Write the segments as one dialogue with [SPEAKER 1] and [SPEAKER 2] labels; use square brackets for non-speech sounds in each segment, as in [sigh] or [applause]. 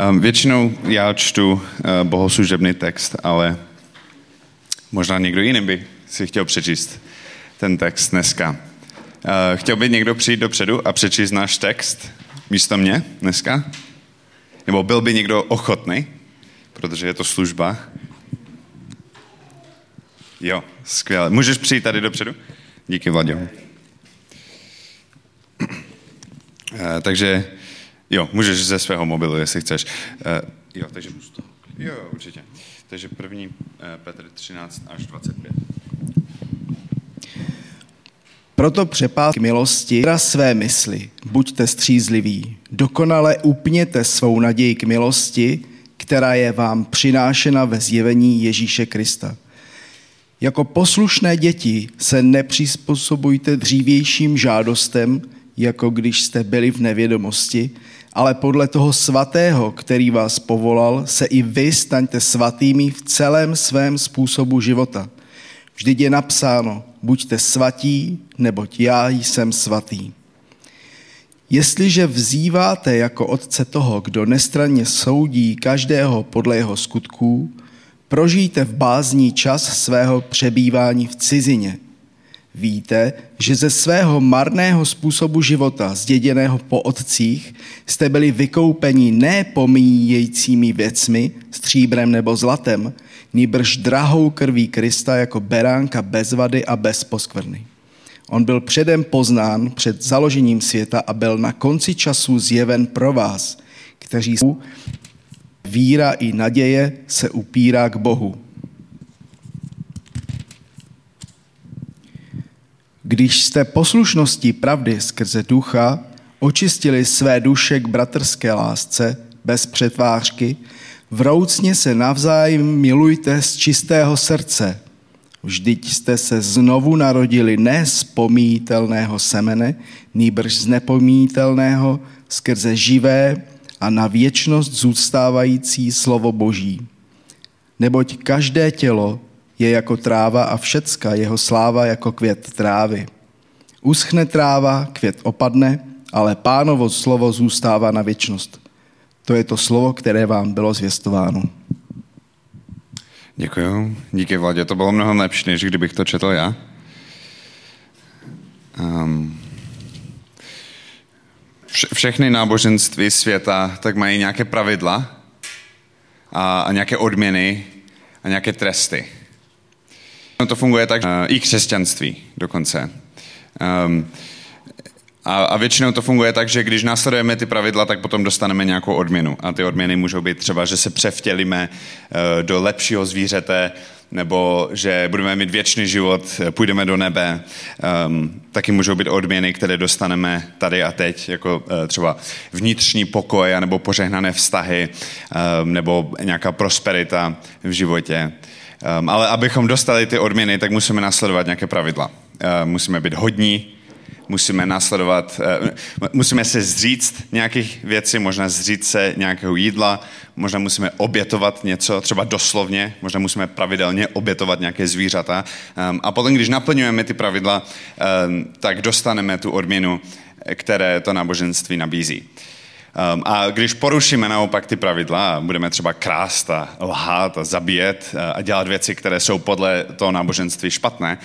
[SPEAKER 1] Um, většinou já čtu uh, bohoslužebný text, ale možná někdo jiný by si chtěl přečíst ten text dneska. Uh, chtěl by někdo přijít dopředu a přečíst náš text místo mě dneska? Nebo byl by někdo ochotný, protože je to služba? Jo, skvěle. Můžeš přijít tady dopředu? Díky, Vlaďo. Uh, [clears throat] takže Jo, můžeš ze svého mobilu, jestli chceš. Uh, jo, takže... Jo, určitě. Takže první uh, Petr 13 až 25.
[SPEAKER 2] Proto přepál milosti své mysli, buďte střízliví, dokonale upněte svou naději k milosti, která je vám přinášena ve zjevení Ježíše Krista. Jako poslušné děti se nepřizpůsobujte dřívějším žádostem, jako když jste byli v nevědomosti, ale podle toho svatého, který vás povolal, se i vy staňte svatými v celém svém způsobu života. Vždyť je napsáno, buďte svatí, neboť já jsem svatý. Jestliže vzýváte jako otce toho, kdo nestranně soudí každého podle jeho skutků, prožijte v bázní čas svého přebývání v cizině – Víte, že ze svého marného způsobu života, zděděného po otcích, jste byli vykoupeni ne pomíjejícími věcmi, stříbrem nebo zlatem, nýbrž drahou krví Krista jako beránka bez vady a bez poskvrny. On byl předem poznán před založením světa a byl na konci času zjeven pro vás, kteří jsou víra i naděje se upírá k Bohu. Když jste poslušností pravdy skrze ducha očistili své duše k bratrské lásce bez přetvářky, vroucně se navzájem milujte z čistého srdce. Vždyť jste se znovu narodili ne z pomítelného semene, nýbrž z nepomítelného skrze živé a na věčnost zůstávající slovo Boží. Neboť každé tělo je jako tráva a všecka jeho sláva jako květ trávy. Uschne tráva, květ opadne, ale pánovo slovo zůstává na věčnost. To je to slovo, které vám bylo zvěstováno.
[SPEAKER 1] Děkuji. Díky, Vladě. To bylo mnohem lepší, než kdybych to četl já. Um, vše, všechny náboženství světa tak mají nějaké pravidla a, a nějaké odměny a nějaké tresty. No to funguje tak, i křesťanství dokonce. Um, a, a většinou to funguje tak, že když následujeme ty pravidla, tak potom dostaneme nějakou odměnu. A ty odměny můžou být třeba, že se převtělíme uh, do lepšího zvířete, nebo že budeme mít věčný život, půjdeme do nebe. Um, taky můžou být odměny, které dostaneme tady a teď, jako uh, třeba vnitřní pokoj, nebo požehnané vztahy, um, nebo nějaká prosperita v životě. Um, ale abychom dostali ty odměny, tak musíme následovat nějaké pravidla. Uh, musíme být hodní, musíme následovat, uh, musíme se zříct nějakých věcí, možná zříct se nějakého jídla, možná musíme obětovat něco, třeba doslovně, možná musíme pravidelně obětovat nějaké zvířata. Um, a potom, když naplňujeme ty pravidla, um, tak dostaneme tu odměnu, které to náboženství nabízí. Um, a když porušíme naopak ty pravidla budeme třeba krást a lhát a zabíjet a, a dělat věci, které jsou podle toho náboženství špatné,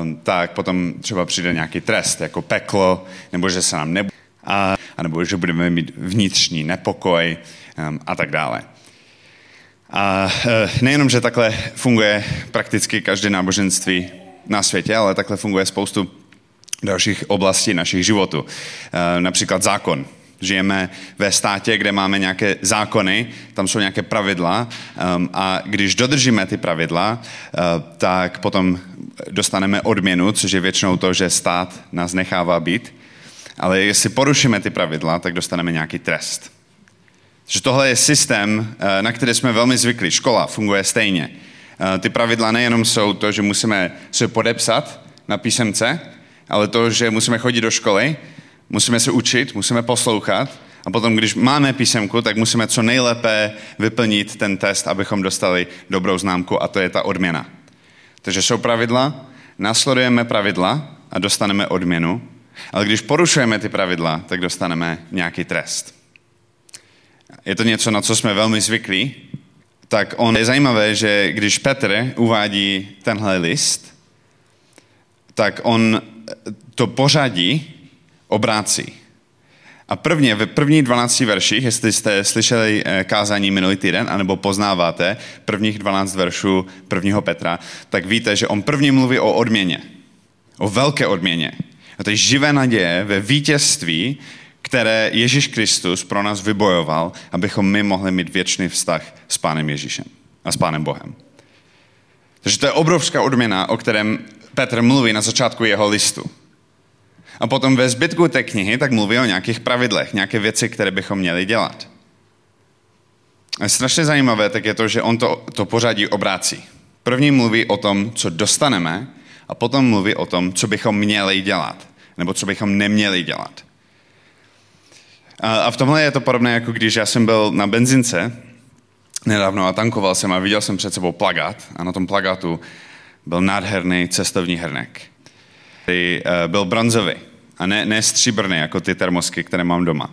[SPEAKER 1] um, tak potom třeba přijde nějaký trest, jako peklo, nebo že se nám nebude, a, a nebo že budeme mít vnitřní nepokoj um, a tak dále. A e, nejenom, že takhle funguje prakticky každé náboženství na světě, ale takhle funguje spoustu dalších oblastí našich životů. E, například zákon žijeme ve státě, kde máme nějaké zákony, tam jsou nějaké pravidla um, a když dodržíme ty pravidla, uh, tak potom dostaneme odměnu, což je většinou to, že stát nás nechává být. Ale jestli porušíme ty pravidla, tak dostaneme nějaký trest. Že tohle je systém, uh, na který jsme velmi zvyklí. Škola funguje stejně. Uh, ty pravidla nejenom jsou to, že musíme se podepsat na písemce, ale to, že musíme chodit do školy, musíme se učit, musíme poslouchat a potom, když máme písemku, tak musíme co nejlépe vyplnit ten test, abychom dostali dobrou známku a to je ta odměna. Takže jsou pravidla, následujeme pravidla a dostaneme odměnu, ale když porušujeme ty pravidla, tak dostaneme nějaký trest. je to něco, na co jsme velmi zvyklí, tak on je zajímavé, že když Petr uvádí tenhle list, tak on to pořadí obrácí. A prvně, v prvních 12 verších, jestli jste slyšeli eh, kázání minulý týden, anebo poznáváte prvních 12 veršů prvního Petra, tak víte, že on první mluví o odměně. O velké odměně. A to je živé naděje ve vítězství, které Ježíš Kristus pro nás vybojoval, abychom my mohli mít věčný vztah s Pánem Ježíšem a s Pánem Bohem. Takže to je obrovská odměna, o kterém Petr mluví na začátku jeho listu. A potom ve zbytku té knihy tak mluví o nějakých pravidlech, nějaké věci, které bychom měli dělat. A strašně zajímavé tak je to, že on to, to pořadí obrácí. První mluví o tom, co dostaneme, a potom mluví o tom, co bychom měli dělat, nebo co bychom neměli dělat. A v tomhle je to podobné, jako když já jsem byl na benzince nedávno a tankoval jsem a viděl jsem před sebou plagát a na tom plagátu byl nádherný cestovní hrnek, eh, byl bronzový a ne, ne stříbrný, jako ty termosky, které mám doma.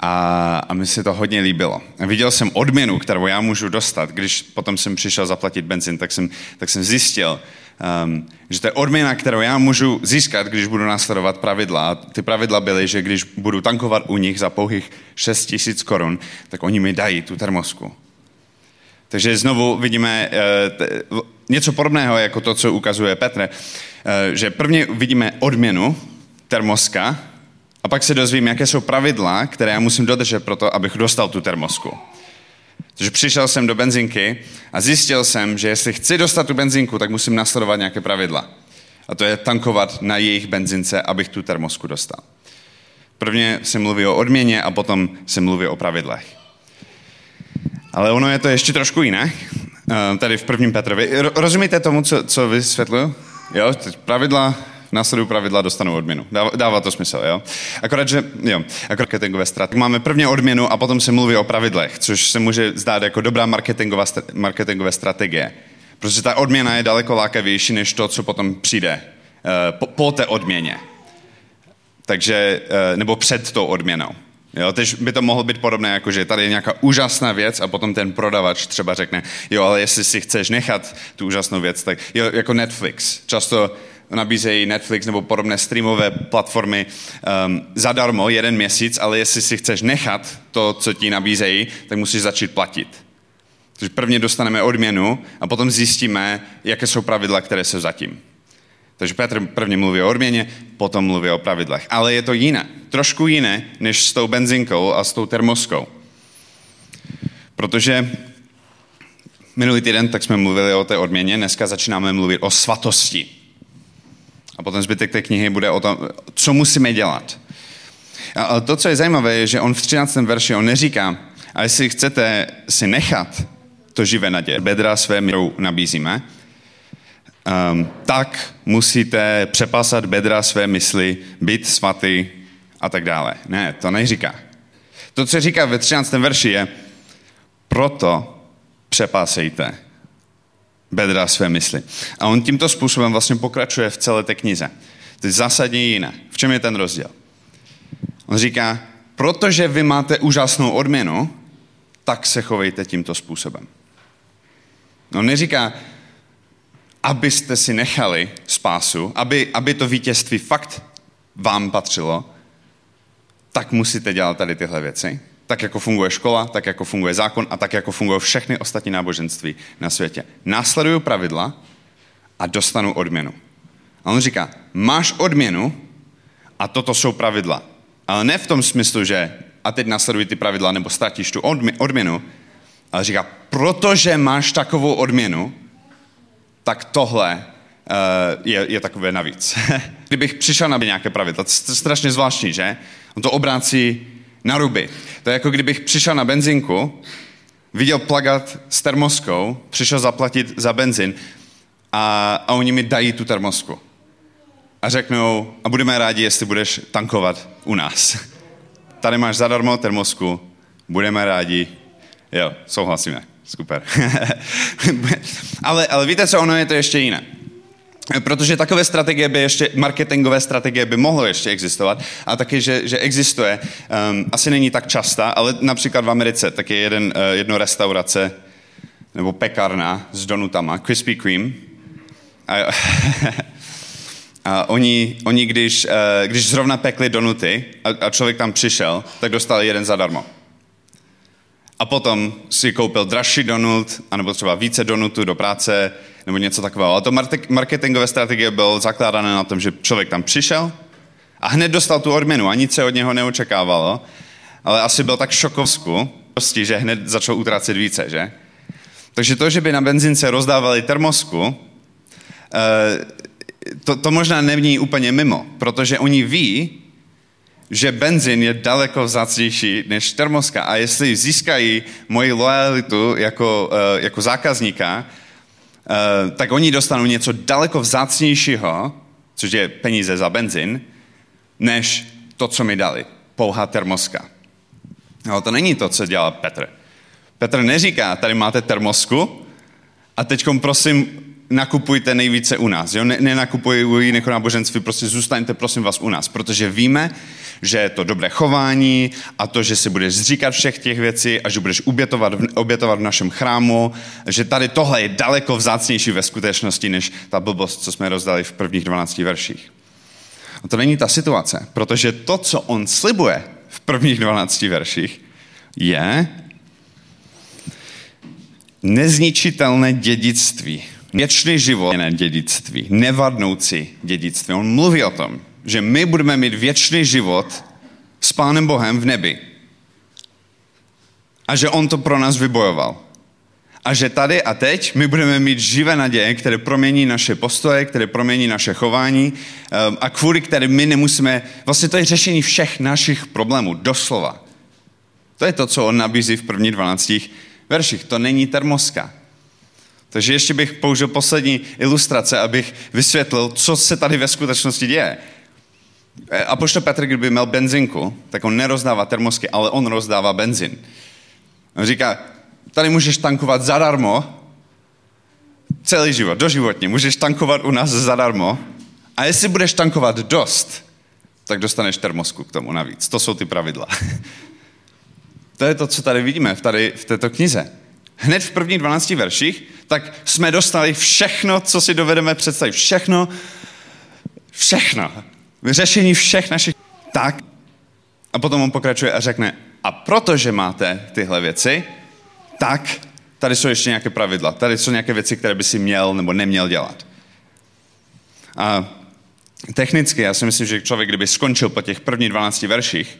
[SPEAKER 1] A, a mi se to hodně líbilo. A viděl jsem odměnu, kterou já můžu dostat. Když potom jsem přišel zaplatit benzin, tak jsem, tak jsem zjistil, um, že to je odměna, kterou já můžu získat, když budu následovat pravidla. A ty pravidla byly, že když budu tankovat u nich za pouhých 6 tisíc korun, tak oni mi dají tu termosku. Takže znovu vidíme uh, něco podobného jako to, co ukazuje Petr, uh, že prvně vidíme odměnu termoska, a pak se dozvím, jaké jsou pravidla, které já musím dodržet pro to, abych dostal tu termosku. Takže přišel jsem do benzinky a zjistil jsem, že jestli chci dostat tu benzinku, tak musím nasledovat nějaké pravidla. A to je tankovat na jejich benzince, abych tu termosku dostal. Prvně se mluví o odměně a potom se mluví o pravidlech. Ale ono je to ještě trošku jiné. Eh, tady v prvním Petrovi. Rozumíte tomu, co, co vysvětluju? Jo, pravidla, následují pravidla, dostanou odměnu. Dává, dává to smysl, jo? Akorát, že, jo, akorát marketingové strategie. Máme prvně odměnu a potom se mluví o pravidlech, což se může zdát jako dobrá marketingová, marketingové strategie. Protože ta odměna je daleko lákavější než to, co potom přijde uh, po, po té odměně. Takže, uh, nebo před tou odměnou. Jo, tež by to mohlo být podobné, jako že tady je nějaká úžasná věc a potom ten prodavač třeba řekne, jo, ale jestli si chceš nechat tu úžasnou věc, tak jo, jako Netflix. Často nabízejí Netflix nebo podobné streamové platformy um, zadarmo jeden měsíc, ale jestli si chceš nechat to, co ti nabízejí, tak musíš začít platit. Takže prvně dostaneme odměnu a potom zjistíme, jaké jsou pravidla, které jsou zatím. Takže Petr prvně mluví o odměně, potom mluví o pravidlech. Ale je to jiné, trošku jiné, než s tou benzinkou a s tou termoskou. Protože minulý týden tak jsme mluvili o té odměně, dneska začínáme mluvit o svatosti. A potom zbytek té knihy bude o tom, co musíme dělat. A to, co je zajímavé, je, že on v 13. verši, on neříká, a jestli chcete si nechat to živé naděje, bedra své, kterou nabízíme, um, tak musíte přepasat bedra své mysli, být svatý a tak dále. Ne, to neříká. To, co říká ve 13. verši je, proto přepásejte bedra své mysli. A on tímto způsobem vlastně pokračuje v celé té knize. To je zásadně jiné. V čem je ten rozdíl? On říká, protože vy máte úžasnou odměnu, tak se chovejte tímto způsobem. No neříká, abyste si nechali spásu, aby, aby to vítězství fakt vám patřilo, tak musíte dělat tady tyhle věci tak jako funguje škola, tak jako funguje zákon a tak jako fungují všechny ostatní náboženství na světě. Následují pravidla a dostanu odměnu. A on říká, máš odměnu a toto jsou pravidla. Ale ne v tom smyslu, že a teď následují ty pravidla nebo ztratíš tu odměnu, ale říká, protože máš takovou odměnu, tak tohle uh, je, je takové navíc. [laughs] Kdybych přišel na nějaké pravidla, to je strašně zvláštní, že? On to obrácí na ruby. To je jako kdybych přišel na benzinku, viděl plagát s termoskou, přišel zaplatit za benzin a, a oni mi dají tu termosku. A řeknou, a budeme rádi, jestli budeš tankovat u nás. [laughs] Tady máš zadarmo termosku, budeme rádi. Jo, souhlasíme. Super. [laughs] ale, ale víte co, ono je to ještě jiné. Protože takové strategie by ještě, marketingové strategie by mohlo ještě existovat a taky, že, že existuje, um, asi není tak častá, ale například v Americe tak je jeden, uh, jedno restaurace nebo pekárna s donutama, Krispy Kreme. A, [laughs] a oni, oni když, uh, když zrovna pekli donuty a, a člověk tam přišel, tak dostal jeden zadarmo. A potom si koupil dražší donut, anebo třeba více donutů do práce, nebo něco takového. Ale to marketingové strategie bylo zakládané na tom, že člověk tam přišel a hned dostal tu odměnu a nic se od něho neočekávalo, ale asi byl tak šokovsku, prostě, že hned začal utracet více, že? Takže to, že by na benzince rozdávali termosku, eh, to, to možná není úplně mimo, protože oni ví, že benzín je daleko vzácnější než termoska. A jestli získají moji lojalitu jako, eh, jako zákazníka, Eh, tak oni dostanou něco daleko vzácnějšího, což je peníze za benzin, než to, co mi dali. Pouhá termoska. Ale to není to, co dělá Petr. Petr neříká, tady máte termosku a teď prosím nakupujte nejvíce u nás. Jo? U jiných náboženství, prostě zůstaňte prosím vás u nás, protože víme, že je to dobré chování a to, že si budeš zříkat všech těch věcí a že budeš obětovat, obětovat v našem chrámu, že tady tohle je daleko vzácnější ve skutečnosti, než ta blbost, co jsme rozdali v prvních 12 verších. A to není ta situace, protože to, co on slibuje v prvních 12 verších, je nezničitelné dědictví věčný život je dědictví, nevadnoucí dědictví. On mluví o tom, že my budeme mít věčný život s Pánem Bohem v nebi. A že On to pro nás vybojoval. A že tady a teď my budeme mít živé naděje, které promění naše postoje, které promění naše chování ehm, a kvůli které my nemusíme, vlastně to je řešení všech našich problémů, doslova. To je to, co on nabízí v prvních 12 verších. To není termoska. Takže ještě bych použil poslední ilustrace, abych vysvětlil, co se tady ve skutečnosti děje. E, a pošto Petr, kdyby měl benzinku, tak on nerozdává termosky, ale on rozdává benzin. On říká, tady můžeš tankovat zadarmo, celý život, doživotně, můžeš tankovat u nás zadarmo a jestli budeš tankovat dost, tak dostaneš termosku k tomu navíc. To jsou ty pravidla. [laughs] to je to, co tady vidíme tady, v této knize hned v prvních 12 verších, tak jsme dostali všechno, co si dovedeme představit. Všechno, všechno. Vyřešení všech našich tak. A potom on pokračuje a řekne, a protože máte tyhle věci, tak tady jsou ještě nějaké pravidla. Tady jsou nějaké věci, které by si měl nebo neměl dělat. A technicky, já si myslím, že člověk, kdyby skončil po těch prvních 12 verších,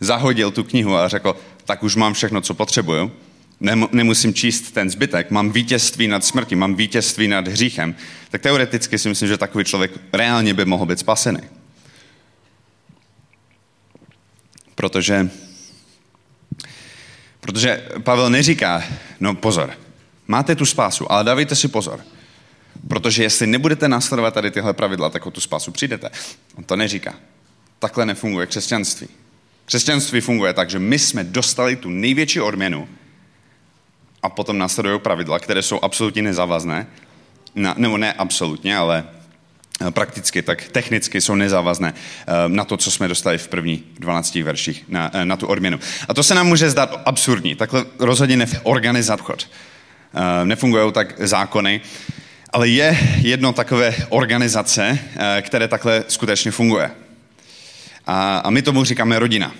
[SPEAKER 1] zahodil tu knihu a řekl, tak už mám všechno, co potřebuju, nemusím číst ten zbytek, mám vítězství nad smrtí, mám vítězství nad hříchem, tak teoreticky si myslím, že takový člověk reálně by mohl být spasený. Protože, protože Pavel neříká, no pozor, máte tu spásu, ale dávejte si pozor. Protože jestli nebudete následovat tady tyhle pravidla, tak o tu spásu přijdete. On to neříká. Takhle nefunguje křesťanství. Křesťanství funguje tak, že my jsme dostali tu největší odměnu, a potom následují pravidla, které jsou absolutně nezávazné, na, nebo ne absolutně, ale eh, prakticky, tak technicky jsou nezávazné eh, na to, co jsme dostali v první 12 verších, na, eh, na tu odměnu. A to se nám může zdát absurdní. Takhle rozhodně neorganizat obchod. Nefungují tak zákony, ale je jedno takové organizace, které takhle skutečně funguje. A, a my tomu říkáme rodina.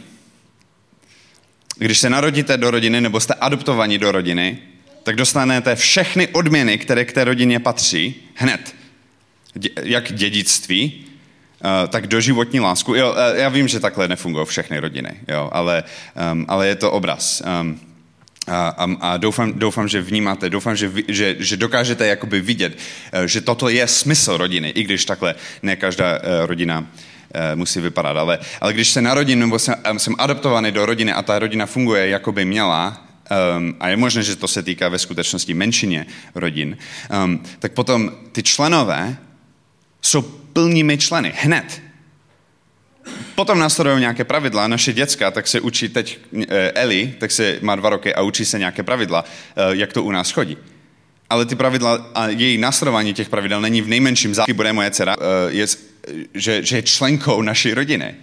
[SPEAKER 1] Když se narodíte do rodiny nebo jste adoptovaní do rodiny, tak dostanete všechny odměny, které k té rodině patří, hned. Jak dědictví, eh, tak doživotní lásku. Jo, eh, já vím, že takhle nefungují všechny rodiny, jo, ale, um, ale je to obraz. Um, a, a, a doufám, doufám, že vnímáte, doufám, že, že, že dokážete jakoby vidět, eh, že toto je smysl rodiny, i když takhle ne každá rodina musí vypadat. Ale, ale když se narodím nebo jsem, jsem adoptovaný do rodiny a ta rodina funguje, jako by měla, um, a je možné, že to se týká ve skutečnosti menšině rodin, um, tak potom ty členové jsou plnými členy hned. Potom následují nějaké pravidla. Naše děcka, tak se učí teď eh, Eli, tak se má dva roky a učí se nějaké pravidla, eh, jak to u nás chodí. ale ty pravidla a její následování těch pravidel není v nejmenším zájmu, bude moje dcera, eh, je, že, že je členkou naší rodiny.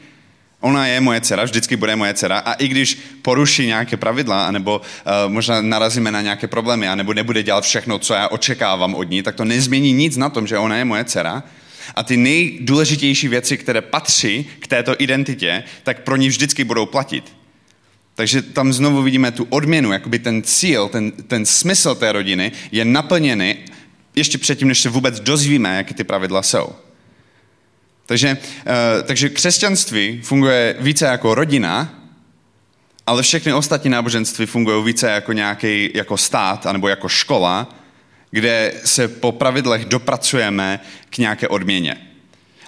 [SPEAKER 1] Ona je moje dcera, vždycky bude moje dcera a i když poruší nějaké pravidla, anebo uh, možná narazíme na nějaké problémy, anebo nebude dělat všechno, co já očekávám od ní, tak to nezmění nic na tom, že ona je moje dcera. A ty nejdůležitější věci, které patří k této identitě, tak pro ní vždycky budou platit. Takže tam znovu vidíme tu odměnu, jakoby ten cíl, ten, ten smysl té rodiny je naplněný ještě předtím, než se vůbec dozvíme, jaké ty pravidla jsou. Takže, uh, takže křesťanství funguje více jako rodina, ale všechny ostatní náboženství fungují více jako nějaký jako stát anebo jako škola, kde se po pravidlech dopracujeme k nějaké odměně.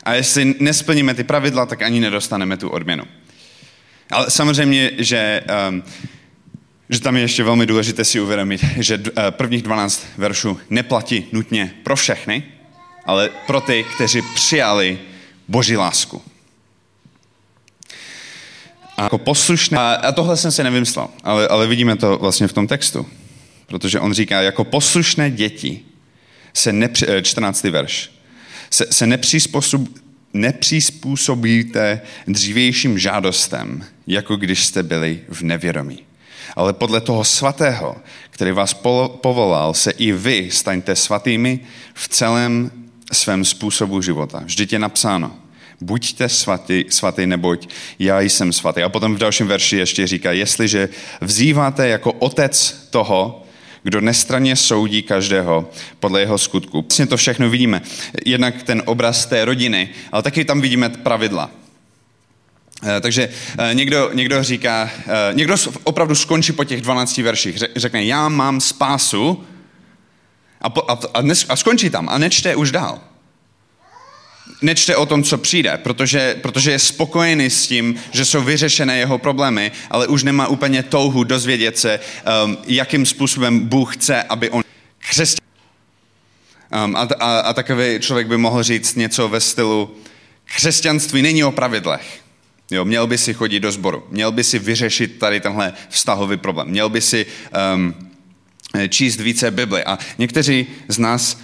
[SPEAKER 1] A jestli nesplníme ty pravidla, tak ani nedostaneme tu odměnu. Ale samozřejmě, že, um, že tam je ještě velmi důležité si uvědomit, že uh, prvních 12 veršů neplatí nutně pro všechny, ale pro ty, kteří přijali boží lásku. A jako poslušné, a, a tohle jsem si nevymyslel, ale, ale vidíme to vlastně v tom textu. Protože on říká, jako poslušné děti se nepři, 14. Eh, verš, se, se nepřizpůsob, nepřizpůsobíte dřívějším žádostem, jako když jste byli v nevědomí. Ale podle toho svatého, který vás povolal, se i vy staňte svatými v celém svém způsobu života. Vždyť je napsáno, buďte svatý, svatý, neboť já jsem svatý. A potom v dalším verši ještě říká, jestliže vzýváte jako otec toho, kdo nestraně soudí každého podle jeho skutku. Vlastně to všechno vidíme. Jednak ten obraz té rodiny, ale taky tam vidíme pravidla. Eh, takže eh, někdo, někdo říká, eh, někdo opravdu skončí po těch 12 verších, řekne, já mám spásu a, a, a, a skončí tam a nečte už dál nečte o tom, co přijde, protože, protože je spokojený s tím, že jsou vyřešené jeho problémy, ale už nemá úplně touhu dozvědět se, um, jakým způsobem Bůh chce, aby on křesťan. Um, a, a, a takový člověk by mohl říct něco ve stylu, křesťanství není o pravidlech. Jo, měl by si chodit do sboru, měl by si vyřešit tady tenhle vztahový problém, měl by si um, číst více Bibli. A někteří z nás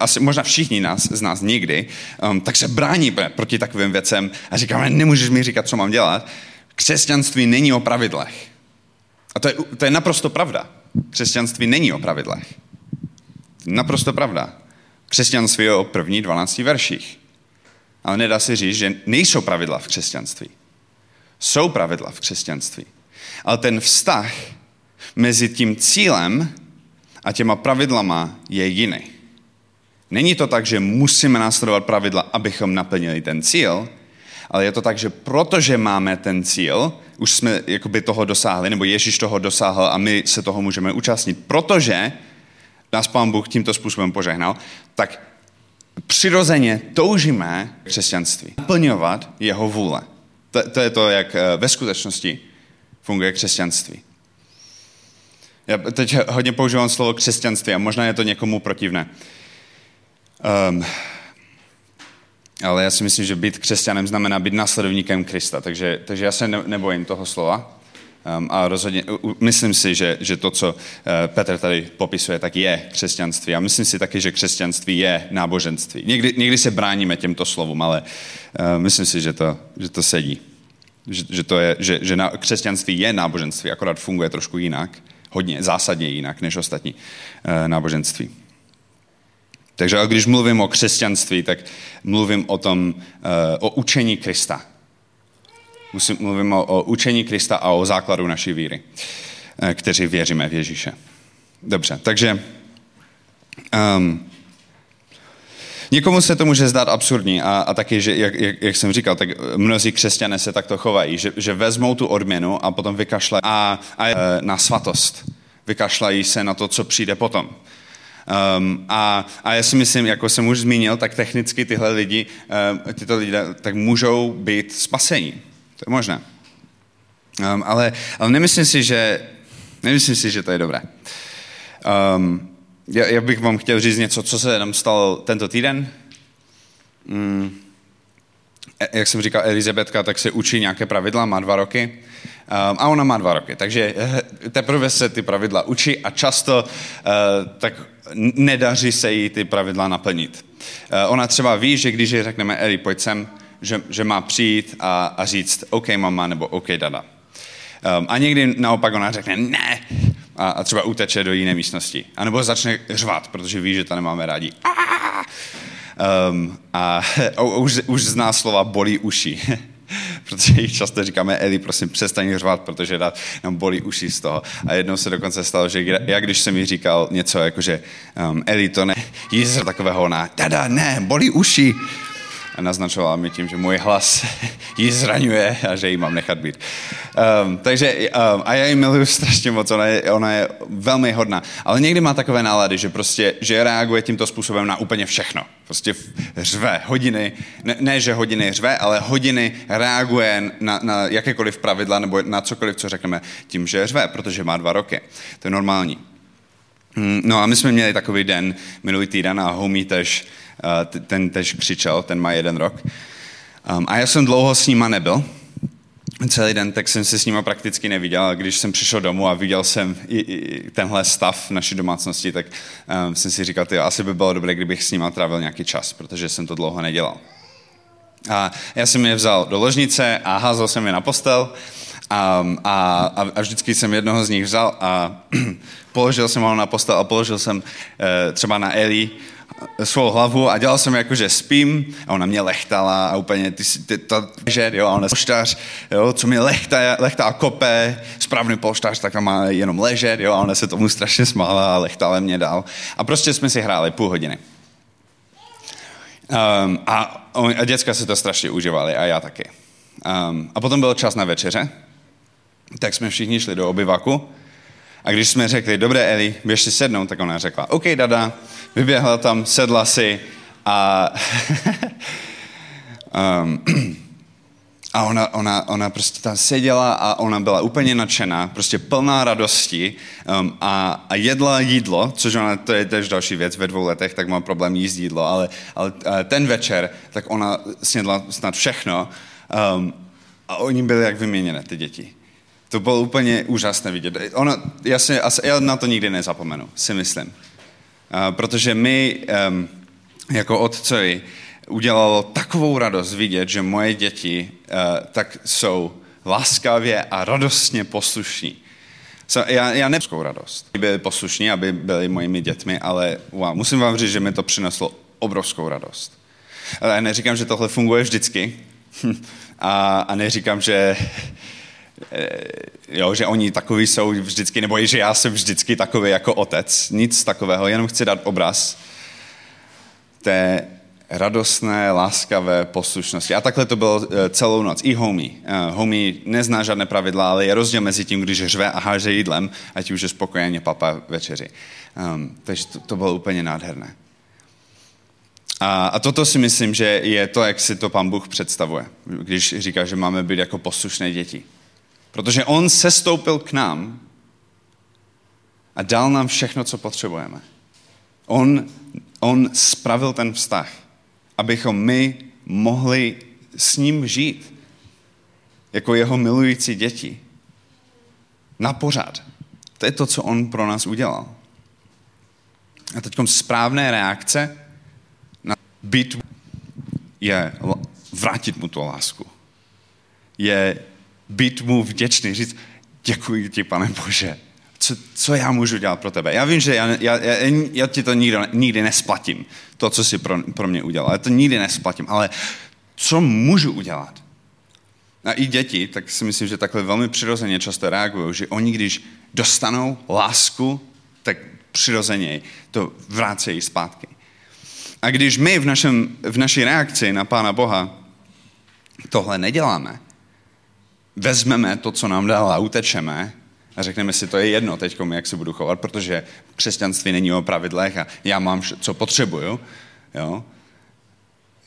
[SPEAKER 1] asi možná všichni nás, z nás nikdy, um, tak se brání proti takovým věcem a říkáme, nemůžeš mi říkat, co mám dělat. Křesťanství není o pravidlech. A to je, to je naprosto pravda. Křesťanství není o pravidlech. Naprosto pravda. Křesťanství je o první 12 verších. Ale nedá se říct, že nejsou pravidla v křesťanství. Jsou pravidla v křesťanství. Ale ten vztah mezi tím cílem a těma pravidlama je jiný. Není to tak, že musíme následovat pravidla, abychom naplnili ten cíl, ale je to tak, že protože máme ten cíl, už jsme jakoby toho dosáhli, nebo Ježíš toho dosáhl a my se toho můžeme účastnit, protože nás Pán Bůh tímto způsobem požehnal, tak přirozeně toužíme křesťanství. Naplňovat jeho vůle. To, to je to, jak eh, ve skutečnosti funguje křesťanství. Já teď hodně používám slovo křesťanství a možná je to někomu protivné. Um, ale já si myslím, že být křesťanem znamená být následovníkem Krista, takže, takže já se ne, nebojím toho slova. Um, a rozhodně, myslím si, že, že to, co uh, Petr tady popisuje, tak je křesťanství. A myslím si taky, že křesťanství je náboženství. Někdy, někdy se bráníme těmto slovům, ale uh, myslím si, že to, že to sedí. Že, že, to je, že, že na, křesťanství je náboženství, akorát funguje trošku jinak, hodně, zásadně jinak než ostatní uh, náboženství. Takže když mluvím o křesťanství, tak mluvím o tom, eh, o učení Krista. Musím, mluvím o, o učení Krista a o základu naší víry, eh, kteří věříme v Ježíše. Dobře, takže um, Někomu se to může zdát absurdní a, a taky, že, jak, jak, jak jsem říkal, tak mnozí křesťané se takto chovají, že, že vezmou tu odměnu a potom vykašlají a, a, eh, na svatost. Vykašlají se na to, co přijde potom. Um, a, a já si myslím, jako jsem už zmínil, tak technicky tyhle lidi, uh, tyto lidé, tak můžou být spasení. To je možné. Um, ale, ale nemyslím si, že nemyslím si, že to je dobré. Um, já, já bych vám chtěl říct něco, co se nám stalo tento týden. Um, jak jsem říkal, Elizabetka, tak se učí nějaké pravidla, má dva roky. a ona má dva roky, takže eh, teprve se ty pravidla učí a často tak nedaří se jí ty pravidla naplnit. Ona třeba ví, že když ji řekneme, Eli, pojď sem, že, že má přijít a, a říct OK mama nebo OK dada. Um, a někdy naopak ona řekne ne a, a třeba uteče do jiné místnosti. A nebo začne řvat, protože ví, že to nemáme rádi. Um, a [laughs] už, už zná slova bolí uši. [laughs] protože jich často říkáme, Eli, prosím, přestaň řvat, protože nám bolí uši z toho. A jednou se dokonce stalo, že já když jsem mi říkal něco jako, že um, Eli, to ne, jízdr takového ona, tada, ne, bolí uši a naznačovala mi tím, že můj hlas [laughs] ji zraňuje a že ji mám nechat být. Um, takže, um, a já ji miluju strašně moc, ona je, ona je velmi hodná, ale někdy má takové nálady, že prostě, že reaguje tímto způsobem na úplně všechno. Prostě řve hodiny, ne, ne že hodiny řve, ale hodiny reaguje na, na jakékoliv pravidla nebo na cokoliv, co řekneme tím, že řve, protože má dva roky. To je normální. Mm, no a my jsme měli takový den minulý týden a homie tež ten tež křičel, ten má jeden rok. Um, a já jsem dlouho s nima nebyl, celý den, tak jsem se s nima prakticky neviděl. A když jsem přišel domů a viděl jsem i, i tenhle stav v naší domácnosti, tak um, jsem si říkal, ty, asi by bylo dobré, kdybych s nima trávil nějaký čas, protože jsem to dlouho nedělal. A já jsem je vzal do ložnice a házel jsem je na postel a, a, a vždycky jsem jednoho z nich vzal a [clears throat] položil jsem ho na postel a položil jsem uh, třeba na Eli svou hlavu a dělal jsem jako, že spím a ona mě lechtala a úplně ty, ty to, že, jo, a ona polštář, jo, co mě lechtá, lechtá a kope, správný polštář, tak tam má jenom ležet, jo, a ona se tomu strašně smála a lechtala mě dál. A prostě jsme si hráli půl hodiny. Um, a, a děcka se to strašně užívali a já taky. Um, a potom byl čas na večeře, tak jsme všichni šli do obyvaku a když jsme řekli, dobré Eli, běž si sednout, tak ona řekla, OK, dada, vyběhla tam, sedla si a, um, [laughs] [clears throat] a ona, ona, ona prostě tam seděla a ona byla úplně nadšená, prostě plná radosti um, a, a jedla jídlo, což ona, to je tež další věc, ve dvou letech, tak má problém jíst jídlo, ale, ale ten večer, tak ona snědla snad všechno um, a oni byli jak vyměněné, ty děti. To bylo úplně úžasné vidět. Ono, já, si, já na to nikdy nezapomenu, si myslím. Protože my, um, jako otcovi, udělalo takovou radost vidět, že moje děti uh, tak jsou láskavě a radostně poslušní. So, já, já nepskou radost. Byli poslušní, aby byli mojimi dětmi, ale wow, musím vám říct, že mi to přineslo obrovskou radost. Ale neříkám, že tohle funguje vždycky. [laughs] a, a neříkám, že jo, že oni takový jsou vždycky, nebo že já jsem vždycky takový jako otec. Nic takového, jenom chci dát obraz té radostné, láskavé poslušnosti. A takhle to bylo eh, celou noc. I homie. Uh, homie nezná žádné pravidla, ale je rozdíl mezi tím, když řve a háže jídlem, ať už je spokojeně papa večeři. Um, takže to, to bylo úplně nádherné. A, a toto si myslím, že je to, jak si to pan Bůh představuje, když říká, že máme být jako poslušné děti. Protože on sestoupil k nám a dal nám všechno, co potřebujeme. On, on spravil ten vztah, abychom my mohli s ním žít jako jeho milující děti. Na pořád. To je to, co on pro nás udělal. A teď správné reakce na být je vrátit mu tu lásku. Je být mu vděčný, říct, děkuji ti, pane Bože, co, co já můžu dělat pro tebe. Já vím, že já, já, já, já ti to nikdy, nikdy nesplatím, to, co jsi pro, pro mě udělal. Já to nikdy nesplatím, ale co můžu udělat? A i děti, tak si myslím, že takhle velmi přirozeně často reagují, že oni, když dostanou lásku, tak přirozeně to vrácejí zpátky. A když my v, našem, v naší reakci na Pána Boha tohle neděláme, vezmeme to, co nám dal a utečeme a řekneme si, to je jedno teď, jak se budu chovat, protože křesťanství není o pravidlech a já mám, co potřebuju, jo,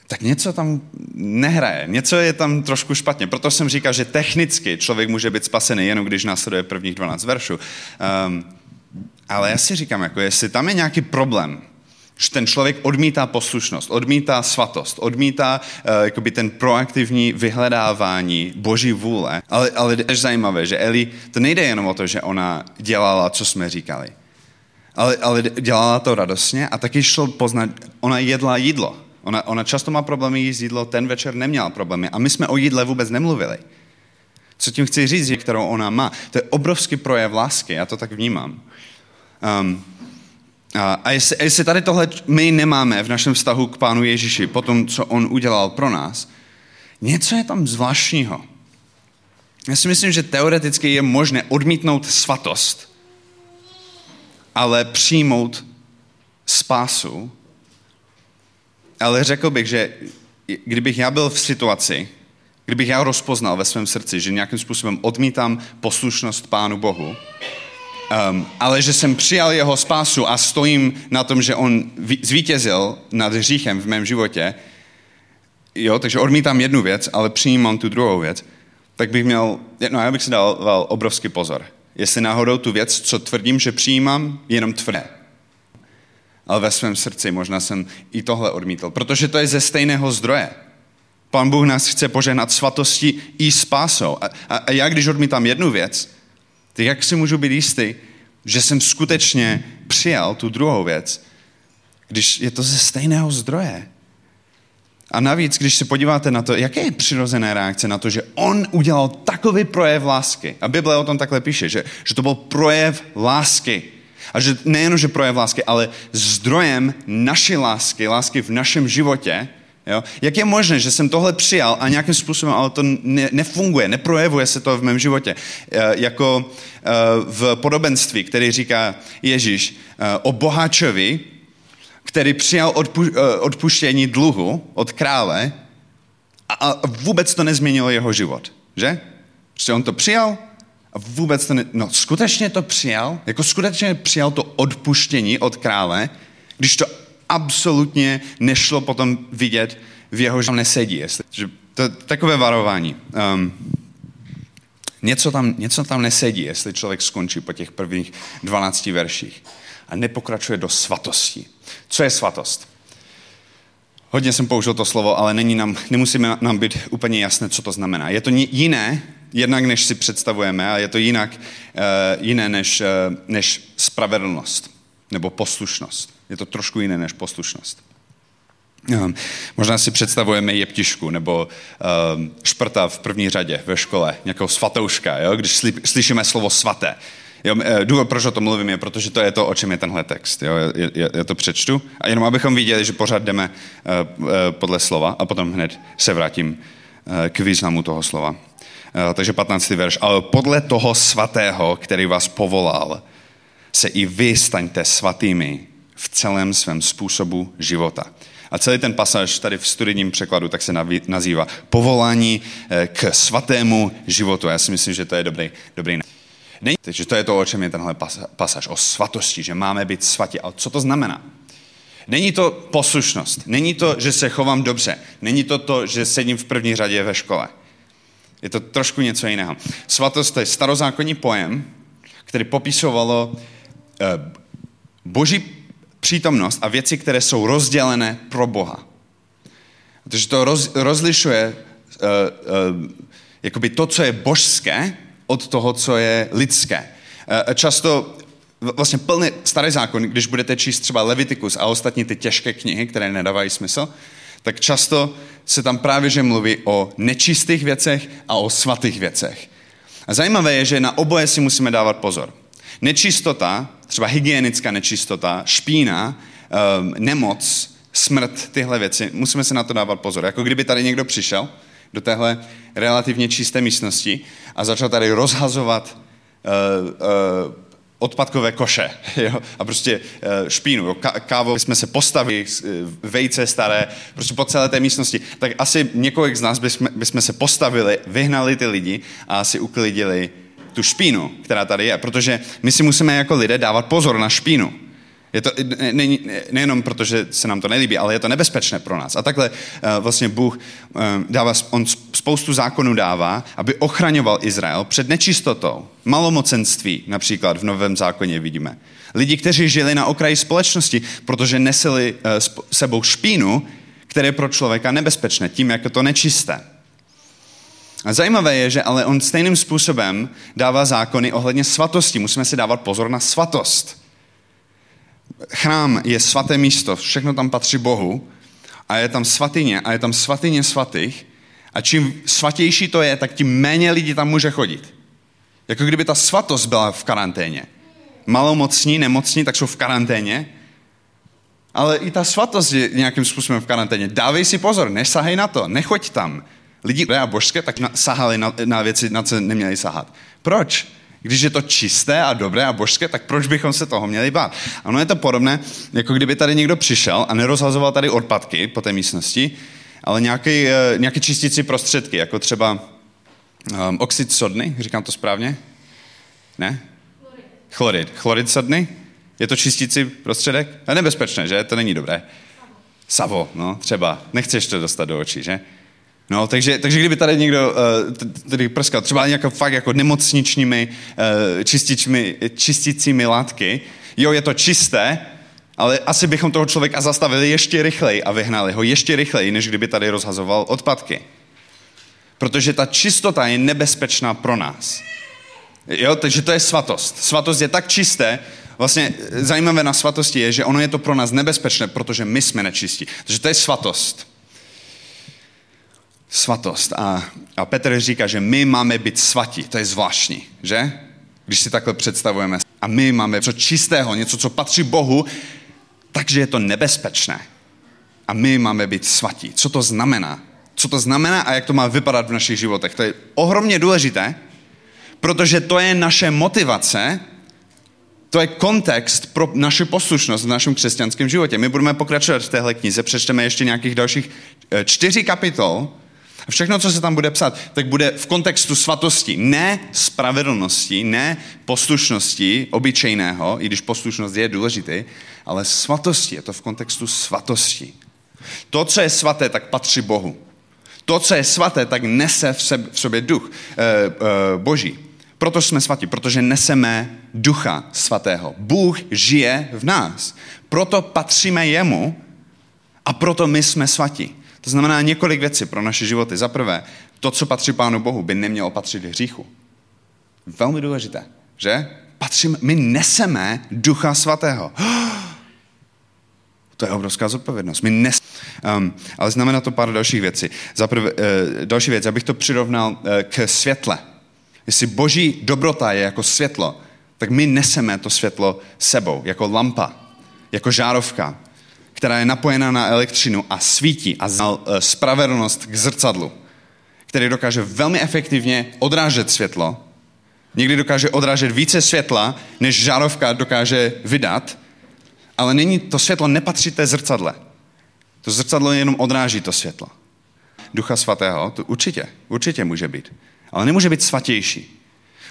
[SPEAKER 1] tak něco tam nehraje, něco je tam trošku špatně. Proto jsem říkal, že technicky člověk může být spasený, jenom když následuje prvních 12 veršů. Um, ale já si říkám, jako jestli tam je nějaký problém, Že ten člověk odmítá poslušnost, odmítá svatost, odmítá uh, jakoby ten proaktivní vyhledávání boží vůle. Ale, ale je zajímavé, že Eli, to nejde jenom o to, že ona dělala, co jsme říkali. Ale, ale dělala to radostně a taky šlo poznat, ona jedla jídlo. Ona, ona často má problémy jíst jídlo, ten večer neměla problémy. A my jsme o jídle vůbec nemluvili. Co tím chci říct, kterou ona má. To je obrovský projev lásky, já to tak vnímám. Um, a, a jestli, jestli tady tohle my nemáme v našem vztahu k Pánu Ježíši, po tom, co On udělal pro nás, něco je tam zvláštního. Já si myslím, že teoreticky je možné odmítnout svatost, ale přijmout spásu. Ale řekl bych, že kdybych já byl v situaci, kdybych já rozpoznal ve svém srdci, že nějakým způsobem odmítám poslušnost Pánu Bohu, Um, ale že jsem přijal jeho spásu a stojím na tom, že on zvítězil nad hříchem v mém životě, jo, takže odmítám jednu věc, ale přijímám tu druhou věc, tak bych měl, no já bych si dal, obrovský pozor. Jestli náhodou tu věc, co tvrdím, že přijímám, jenom tvrdé. Ale ve svém srdci možná jsem i tohle odmítl, protože to je ze stejného zdroje. Pan Bůh nás chce požehnat svatosti i spásou. A, a, a já, když odmítám jednu věc, tak jak si můžu být jistý, že jsem skutečně přijal tu druhou věc, když je to ze stejného zdroje? A navíc, když se podíváte na to, jaké je přirozené reakce na to, že on udělal takový projev lásky. A Bible o tom takhle píše, že, že to byl projev lásky. A že nejen, že projev lásky, ale zdrojem naší lásky, lásky v našem životě, Jo? Jak je možné, že jsem tohle přijal a nějakým způsobem ale to ne, nefunguje, neprojevuje se to v mém životě? E, jako e, v podobenství, který říká Ježíš e, o boháčovi, který přijal odpu, e, odpuštění dluhu od krále a, a vůbec to nezměnilo jeho život. Že? Prostě on to přijal a vůbec to ne... No, skutečně to přijal? Jako skutečně přijal to odpuštění od krále, když to absolutně nešlo potom vidět v jeho, že tam nesedí. Jestli, že to, takové varování. Um, něco, tam, něco tam nesedí, jestli člověk skončí po těch prvních 12 verších a nepokračuje do svatosti. Co je svatost? Hodně jsem použil to slovo, ale není nám, nemusíme nám být úplně jasné, co to znamená. Je to jiné, jednak než si představujeme, a je to jinak, uh, jiné než, uh, než spravedlnost nebo poslušnost. Je to trošku jiné než poslušnost. Možná si představujeme jeptišku nebo um, šprta v první řadě ve škole, nějakou svatouška, jo? když slyšíme slovo svaté. Jo, eh, důvod, proč o tom mluvím, je, protože to je to, o čem je tenhle text. Jo? Já, já, já to přečtu. A jenom abychom viděli, že pořád jdeme uh, uh, podle slova a potom hned se vrátím uh, k významu toho slova. Uh, takže 15. verš. Ale podle toho svatého, který vás povolal, se i vy staňte svatými, v celém svém způsobu života. A celý ten pasáž tady v studijním překladu tak se nazývá povolání eh, k svatému životu. Já si myslím, že to je dobrý, dobrý Není, takže to je to, o čem je tenhle pasáž, o svatosti, že máme být svatí. Ale co to znamená? Není to poslušnost, není to, že se chovám dobře, není to to, že sedím v první řadě ve škole. Je to trošku něco jiného. Svatost to je starozákonní pojem, který popisovalo eh, boží přítomnost a věci, které jsou rozdělené pro Boha. Protože to roz, rozlišuje uh, uh, jakoby to, co je božské, od toho, co je lidské. Uh, často vlastně plný starý zákon, když budete číst třeba Levitikus a ostatní ty těžké knihy, které nedávají smysl, tak často se tam právě že mluví o nečistých věcech a o svatých věcech. A zajímavé je, že na oboje si musíme dávat pozor. Nečistota, třeba hygienická nečistota, špína, ehm, nemoc, smrt, tyhle věci, musíme se na to dávat pozor. Jako kdyby tady někdo přišel do téhle relativně čisté místnosti a začal tady rozhazovat uh, uh, odpadkové koše [laughs] jo? a prostě uh, špínu. Jo? Kávo jsme se postavili, vejce staré, prostě po celé té místnosti. Tak asi několik z nás bychom, bychom se postavili, vyhnali ty lidi a asi uklidili tu špínu, která tady je. Protože my si musíme jako lidé dávat pozor na špínu. Je to ne, ne, nejenom se nám to nelíbí, ale je to nebezpečné pro nás. A takhle uh, vlastně Bůh uh, dává, on spoustu zákonů dává, aby ochraňoval Izrael před nečistotou. Malomocenství například v Novém zákoně vidíme. Lidi, kteří žili na okraji společnosti, protože neseli uh, sebou špínu, které je pro člověka nebezpečné, tím, jak je to nečisté. A zajímavé je, že ale on stejným způsobem dává zákony ohledně svatosti. Musíme si dávat pozor na svatost. Chrám je svaté místo, všechno tam patří Bohu a je tam svatyně a je tam svatyně svatých a čím svatější to je, tak tím méně lidí tam může chodit. Jako kdyby ta svatost byla v karanténě. Malomocní, nemocní, tak jsou v karanténě, ale i ta svatost je nějakým způsobem v karanténě. Dávej si pozor, nesahej na to, nechoď tam lidi a božské tak sahali na, na věci, na co neměli sahat. Proč? Když je to čisté a dobré a božské, tak proč bychom se toho měli bát? Ano, je to podobné, jako kdyby tady někdo přišel a nerozhazoval tady odpadky po té místnosti, ale nějaký, uh, nějaké čistící prostředky, jako třeba um, oxid sodny, říkám to správně? Ne? Chlorid. Chlorid sodny? Je to čistící prostředek? Nebezpečné, že? To není dobré. Savo, no, třeba. Nechceš to dostat do očí, že? No, takže, takže kdyby tady někdo uh, tady prskal třeba nějakou fakt jako nemocničními uh, čističmi, čistícími látky, jo, je to čisté, ale asi bychom toho člověka zastavili ještě rychleji a vyhnali ho ještě rychleji, než kdyby tady rozhazoval odpadky. Protože ta čistota je nebezpečná pro nás. Jo, takže to je svatost. Svatost je tak čisté, vlastně zajímavé na svatosti je, že ono je to pro nás nebezpečné, protože my jsme nečistí. Takže to je svatost svatost. A, a Petr říká, že my máme být svatí. To je zvláštní, že? Když si takhle představujeme. A my máme něco čistého, něco, co patří Bohu, takže je to nebezpečné. A my máme být svatí. Co to znamená? Co to znamená a jak to má vypadat v našich životech? To je ohromně důležité, protože to je naše motivace, to je kontext pro naši poslušnost v našem křesťanském životě. My budeme pokračovat v téhle knize, přečteme ještě nějakých dalších eh, čtyři kapitol, všechno, co se tam bude psát, tak bude v kontextu svatosti, ne spravedlnosti, ne poslušnosti obyčejného, i když poslušnost je důležitý, ale svatosti, je to v kontextu svatosti. To, co je svaté, tak patří Bohu. To, co je svaté, tak nese v, sebe, v sobě duch e, e, boží. Proto jsme svatí, protože neseme ducha svatého. Bůh žije v nás. Proto patříme jemu a proto my jsme svatí. To znamená několik věcí pro naše životy. Za prvé, to, co patří Pánu Bohu, by nemělo patřit hříchu. Velmi důležité, že? Patříme, my neseme Ducha Svatého. [gasps] To je obrovská zodpovědnost. My nes... Um, ale znamená to pár dalších věcí. Za prvé, uh, další věc, abych to přirovnal uh, k světle. Jestli boží dobrota je jako světlo, tak my neseme to světlo sebou, jako lampa, jako žárovka která je napojena na elektřinu a svítí a znal eh, spravedlnost k zrcadlu, který dokáže velmi efektivně odrážet světlo, někdy dokáže odrážet více světla, než žárovka dokáže vydat, ale není, to světlo nepatří té zrcadle. To zrcadlo jenom odráží to světlo. Ducha svatého, to určitě, určitě může být. Ale nemůže být svatější.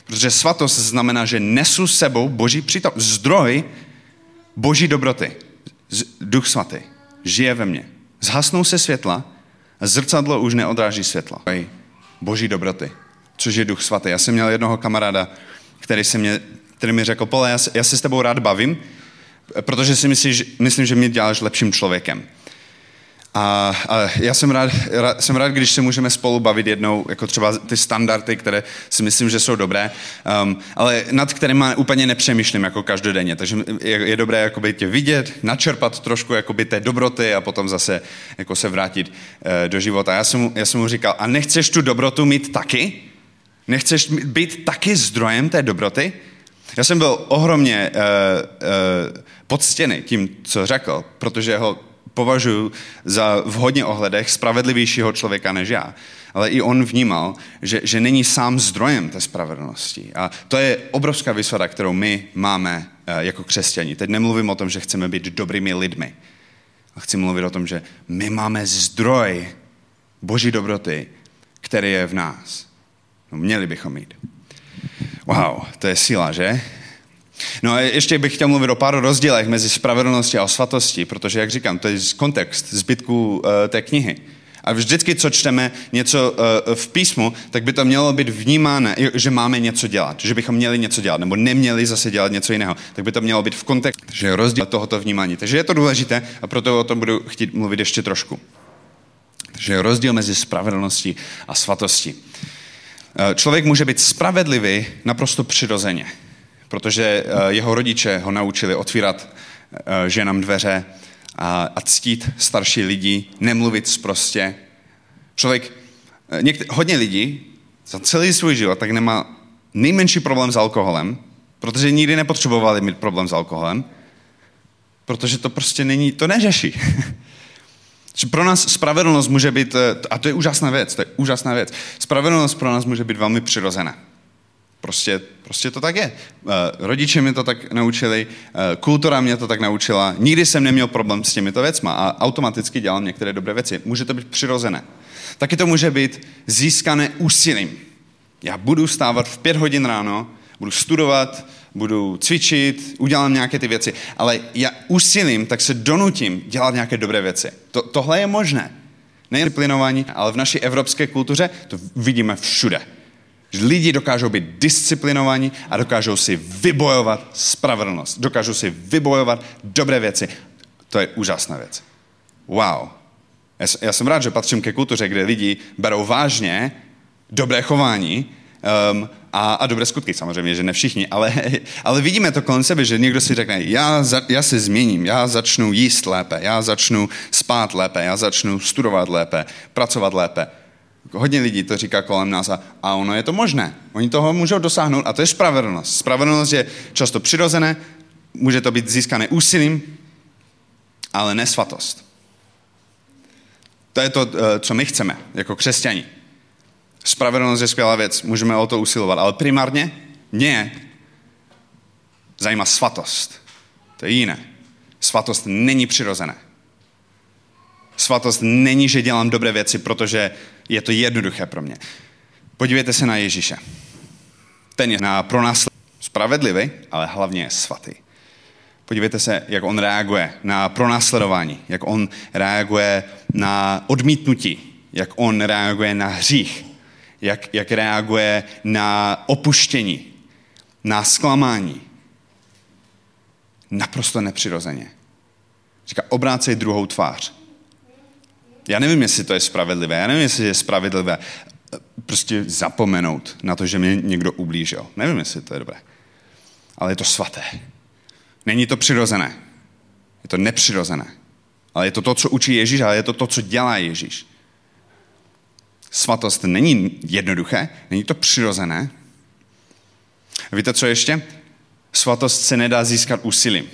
[SPEAKER 1] Protože svatost znamená, že nesu sebou boží přítom, zdroj boží dobroty. Duch svatý žije ve mně. Zhasnou se světla zrcadlo už neodráží světlo. Boží dobroty, což je Duch svatý. Já jsem měl jednoho kamaráda, který, se mě, který mi řekl, Pole, já, já se s tebou rád bavím, protože si myslíš, myslím, že mě děláš lepším člověkem. A, a já jsem rád, rád, jsem rád, když se můžeme spolu bavit jednou, jako třeba ty standardy, které si myslím, že jsou dobré, um, ale nad kterými úplně nepřemýšlím jako každodenně. Takže je, je dobré jakoby tě vidět, načerpat trošku jakoby té dobroty a potom zase jako se vrátit uh, do života. Já jsem, já jsem mu říkal, a nechceš tu dobrotu mít taky? Nechceš být taky zdrojem té dobroty? Já jsem byl ohromně uh, uh, podstěný tím, co řekl, protože ho považuji za v hodně ohledech spravedlivějšího člověka než já. Ale i on vnímal, že, že není sám zdrojem té spravedlnosti. A to je obrovská výsada, kterou my máme eh, jako křesťani. Teď nemluvím o tom, že chceme být dobrými lidmi. A chci mluvit o tom, že my máme zdroj boží dobroty, který je v nás. No, měli bychom mít. Wow, to je síla, že? No a ještě bych chtěl mluvit o pár rozdílech mezi spravedlností a svatostí, protože, jak říkám, to je kontext zbytku uh, té knihy. A vždycky, co čteme něco uh, v písmu, tak by to mělo být vnímáno, že máme něco dělat, že bychom měli něco dělat, nebo neměli zase dělat něco jiného. Tak by to mělo být v kontextu, že je rozdíl tohoto vnímání. Takže je to důležité a proto o tom budu chtít mluvit ještě trošku. Takže je rozdíl mezi spravedlností a svatostí. Eh, člověk může být spravedlivý naprosto přirozeně, protože eh, jeho rodiče ho naučili otvírat ženám dveře, a, ctít starší lidi, nemluvit zprostě. Člověk, eh, někde, hodně lidí za celý svůj život tak nemá nejmenší problém s alkoholem, protože nikdy nepotřebovali mít problém s alkoholem, protože to prostě není, to neřeší. [laughs] pro nás spravedlnost může být, eh, a to je úžasná věc, to je úžasná věc, spravedlnost pro nás může být velmi přirozená. Prostě, prostě to tak je. Eh, rodiče mě to tak naučili, eh, kultura mě to tak naučila. Nikdy jsem neměl problém s těmito věcmi a automaticky dělám některé dobré věci. Může to být přirozené. Taky to může být získané úsilím. Já budu stávat v pět hodin ráno, budu studovat, budu cvičit, udělám nějaké ty věci, ale já úsilím, tak se donutím dělat nějaké dobré věci. To, tohle je možné. Nejen ale v naší evropské kultuře to vidíme všude. Že lidi dokážou být disciplinovaní a dokážou si vybojovat spravedlnost. Dokážou si vybojovat dobré věci. To je úžasná věc. Wow. Já jsem rád, že patřím ke kultuře, kde lidi berou vážně dobré chování um, a, a dobré skutky. Samozřejmě, že ne všichni, ale, [laughs] ale vidíme to kolem sebe, že někdo si řekne, já, za, já se změním, já začnu jíst lépe, já začnu spát lépe, já začnu studovat lépe, pracovat lépe. Hodně lidí to říká kolem nás a, a ono je to možné. Oni toho můžou dosáhnout a to je spravedlnost. Spravedlnost je často přirozené, může to být získané úsilím, ale ne svatost. To je to, eh, co my chceme jako křesťani. Spravedlnost je skvělá věc, můžeme o to usilovat, ale primárně mě zajímá svatost. To je jiné. Svatost není přirozené. Svatost není, že dělám dobré věci, protože je to jednoduché pro mě. Podívejte se na Ježíše. Ten je na pro nás spravedlivý, ale hlavně je svatý. Podívejte se, jak on reaguje na pronásledování, jak on reaguje na odmítnutí, jak on reaguje na hřích, jak, jak reaguje na opuštění, na zklamání. Naprosto nepřirozeně. Říká, obrácej druhou tvář. Já nevím, jestli to je spravedlivé. Já nevím, jestli je spravedlivé eh, prostě zapomenout na to, že mě někdo ublížil. Nevím, jestli to je dobré. Ale je to svaté. Není to přirozené. Je to nepřirozené. Ale je to to, co učí Ježíš, ale je to to, co dělá Ježíš. Svatost není jednoduché, není to přirozené. Víte, co ještě? Svatost se nedá získat úsilím.